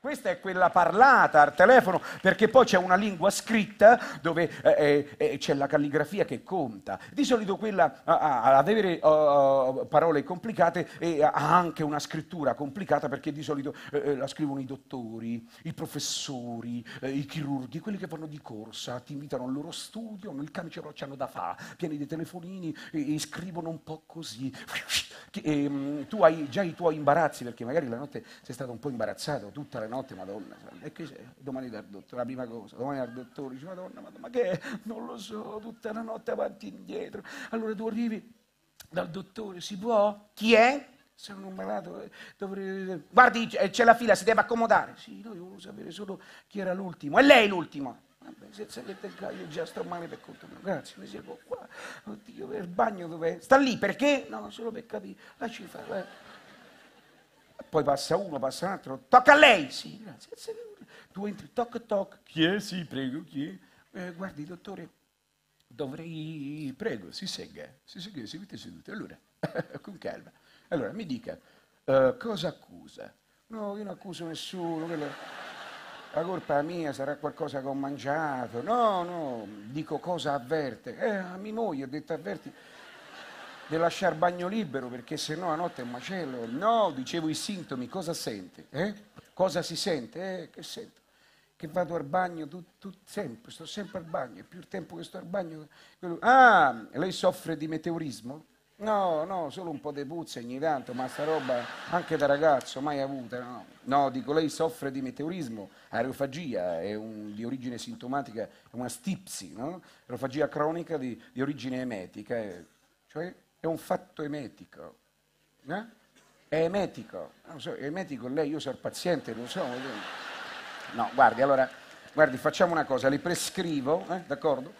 Questa è quella parlata al telefono, perché poi c'è una lingua scritta dove eh, eh, c'è la calligrafia che conta. Di solito quella ad avere uh, parole complicate e ha anche una scrittura complicata perché di solito eh, eh la scrivono i dottori, i professori, eh, i chirurghi, quelli che vanno di corsa, ti invitano al loro studio, il camice però da fa, pieni di telefonini e, e scrivono un po' così. E, um, tu hai già i tuoi imbarazzi perché magari la notte sei stato un po' imbarazzato tutta la notte, madonna, e che c'è? Domani dal dottore, la prima cosa, domani dal dottore, dice madonna, madonna, ma che è? Non lo so, tutta la notte avanti e indietro. Allora tu arrivi dal dottore, si può? Chi è? Sono un malato, eh, dovrei... Guardi, c'è la fila, si deve accomodare. Sì, noi volevo sapere solo chi era l'ultimo. E lei l'ultimo? Vabbè, senza che io già sto male per conto mio. Grazie, mi seguo qua. Oddio, il bagno dov'è? Sta lì, perché? No, solo per capire. Lasci fare. Eh poi passa uno, passa un altro, tocca a lei, sì, grazie, tu entri, toc toc, chi è? Sì, prego, chi è? Eh, guardi, dottore, dovrei, prego, si segga, si segga, si mette seduto, allora, con calma, allora mi dica, uh, cosa accusa? No, io non accuso nessuno, quello... la colpa mia sarà qualcosa che ho mangiato, no, no, dico cosa avverte, eh, a mia moglie ho detto avverti, di lasciare bagno libero perché se no la notte è un macello. No, dicevo i sintomi, cosa sente? Eh? Cosa si sente? Eh, che sento? Che vado al bagno tu, tu, sempre, sto sempre al bagno, più il tempo che sto al bagno... Ah, lei soffre di meteorismo? No, no, solo un po' di puzza ogni tanto, ma sta roba anche da ragazzo, mai avuta, no. No, dico, lei soffre di meteorismo, aerofagia, è un, di origine sintomatica, è una stipsi, no? Aerofagia cronica di, di origine emetica, eh. cioè è un fatto emetico. Eh? È emetico. Non so, è emetico lei, io sono il paziente, lo so. No, guardi, allora, guardi, facciamo una cosa, le prescrivo, eh, d'accordo?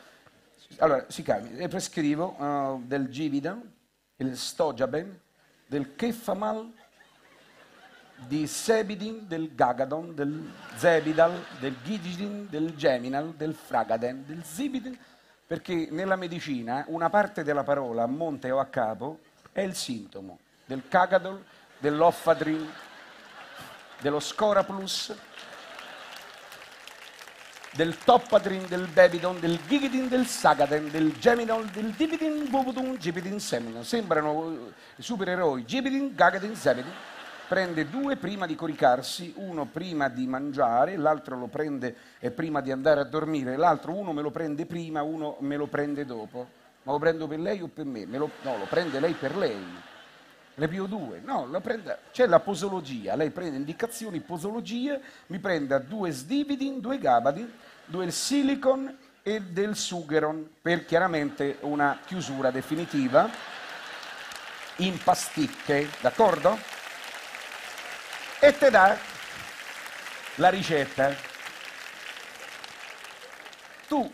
Allora, si calmi, le prescrivo uh, del Gividan, il Stojaben, del Kefamal, di Sebidin, del Gagadon, del Zebidal, del Gididin, del Geminal, del Fragaden, del Zibidin, perché nella medicina una parte della parola a monte o a capo è il sintomo del cagadol, dell'offadrin, dello scoraplus, del toppadrin, del bebidon, del gigidin, del sagaden, del geminol, del dibidin, bubudun, gibidin, seminol. Sembrano supereroi, gibidin, gagadin, semidin prende due prima di coricarsi, uno prima di mangiare, l'altro lo prende eh, prima di andare a dormire, l'altro uno me lo prende prima, uno me lo prende dopo. Ma lo prendo per lei o per me? me lo, no, lo prende lei per lei. Ne più due. No, prende, c'è la posologia, lei prende indicazioni, posologia, mi prenda due sdividin, due gabadin, due silicon e del sugeron per chiaramente una chiusura definitiva in pasticche, d'accordo? e te dà la ricetta. Tu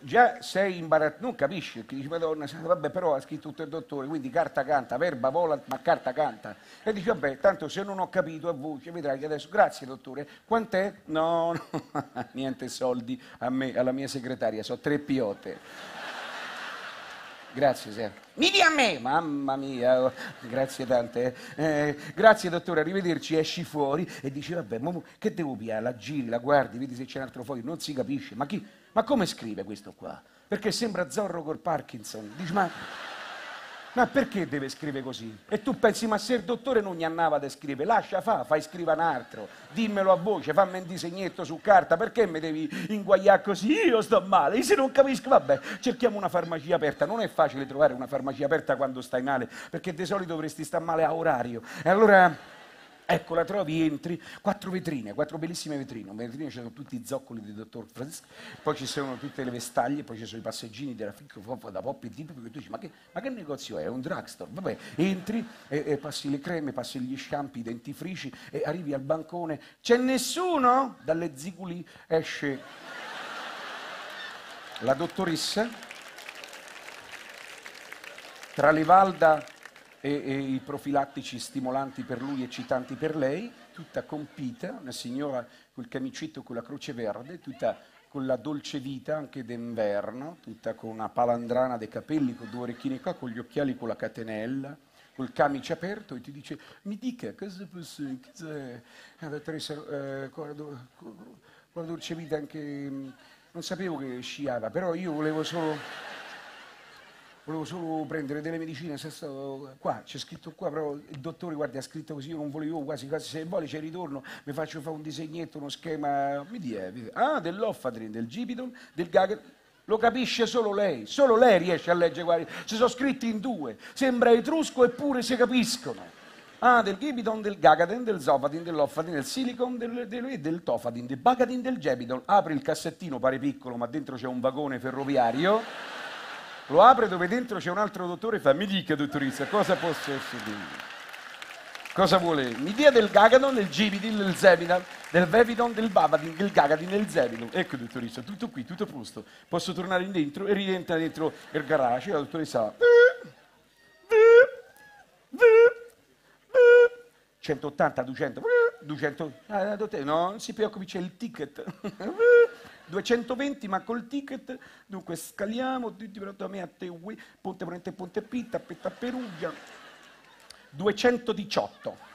già sei imbarazzato, non capisci, perché dici, madonna, vabbè, però ha scritto tutto il dottore, quindi carta canta, verba vola, ma carta canta. E dici, vabbè, tanto se non ho capito a voce, vedrai che adesso, grazie dottore, quant'è? No, no, niente soldi a me, alla mia segretaria, so tre piote. Grazie, Ser. Mi dia a me! Mamma mia, oh, grazie tante. Eh, grazie, dottore, arrivederci. Esci fuori e dici, vabbè, mo, che devo piare? La giri, la guardi, vedi se c'è un altro foglio. Non si capisce. Ma, chi, ma come scrive questo qua? Perché sembra Zorro col Parkinson. Dici, ma... Ma perché deve scrivere così? E tu pensi, ma se il dottore non gli andava da scrivere, lascia fa, fai scrivere un altro, dimmelo a voce, fammi un disegnetto su carta, perché mi devi inguagliare così? Io sto male, io se non capisco, vabbè, cerchiamo una farmacia aperta. Non è facile trovare una farmacia aperta quando stai male, perché di solito dovresti stare male a orario. E allora Ecco, la trovi, entri, quattro vetrine, quattro bellissime vetrine. In vetrine ci sono tutti i zoccoli del dottor Francesco, poi ci sono tutte le vestaglie, poi ci sono i passeggini della Ficco da Pop e perché tu dici, ma che, ma che, negozio è? È un drugstore? Vabbè, entri e, e, passi le creme, passi gli scampi, i dentifrici e arrivi al bancone. C'è nessuno? Dalle ziguli esce la dottoressa, tra le valda e, e i profilattici stimolanti per lui e eccitanti per lei, tutta compita, una signora col camicetto con la croce verde, tutta con la dolce vita anche d'inverno, tutta con una palandrana dei capelli, con due orecchini qua, con gli occhiali con la catenella, col camice aperto e ti dice mi dica cosa posso, cosa... La dottoressa, eh, con, la, con la dolce vita anche... Non sapevo che sciava, però io volevo solo volevo solo prendere delle medicine, se sto qua, c'è scritto qua, però il dottore, guardi, ha scritto così, io non volevo quasi, quasi, se vuole c'è ritorno, mi faccio fare un disegnetto, uno schema, mi dia, ah, dell'Offadrin, del Gibidon, del Gager, lo capisce solo lei, solo lei riesce a leggere, guardi, ci sono scritti in due, sembra etrusco eppure si capiscono. Ah, del Gibidon, del Gagaden, del Zofadin, dell'Offadin, del Silicon, del, del, del Tofadin, del Bagadin, del Gebidon. Apri il cassettino, pare piccolo, ma dentro c'è un vagone ferroviario. Lo apre dove dentro c'è un altro dottore e fa, mi dica dottoressa, cosa posso io? Cosa vuole? Mi dia del Gagadon, del Gibidin, del Zebidon, del Vevidon, del Babadin, del Gagadin, del Zebidon. Ecco dottoressa, tutto qui, tutto a posto. Posso tornare in dentro e rientra dentro il garage. La dottoressa va... 180, 200, 200, ah, no, non si preoccupi, c'è il ticket. 220 ma col ticket, dunque scaliamo, tutti per me a te, Ponte Ponte Ponte Pitta, Pitta Perugia, 218.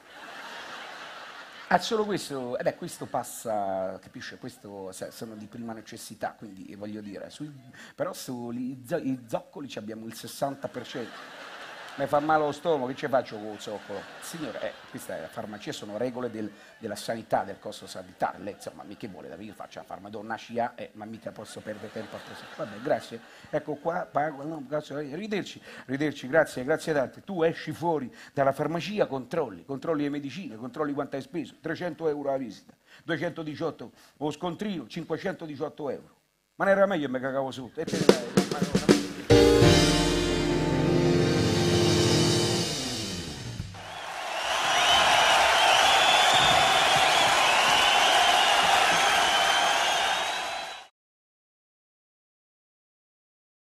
Ah, solo questo, eh beh, questo passa, capisce, questo sono di prima necessità, quindi voglio dire, sui, però sui zoccoli abbiamo il 60% mi fa male lo stomaco, che ci faccio con il zoccolo? Signore, eh, questa è la farmacia, sono regole del, della sanità, del costo sanitario. Lei, insomma, mi che vuole da io faccio la farmadonna eh, ma mica posso perdere tempo a presentare. Vabbè, grazie. Ecco qua, pago, no, grazie, riderci, riderci, grazie, grazie tante. Tu esci fuori dalla farmacia, controlli, controlli le medicine, controlli quanto hai speso, 300 euro la visita, 218 o scontrino, 518 euro. Ma non era meglio che mi cagavo sotto. E te ne vai,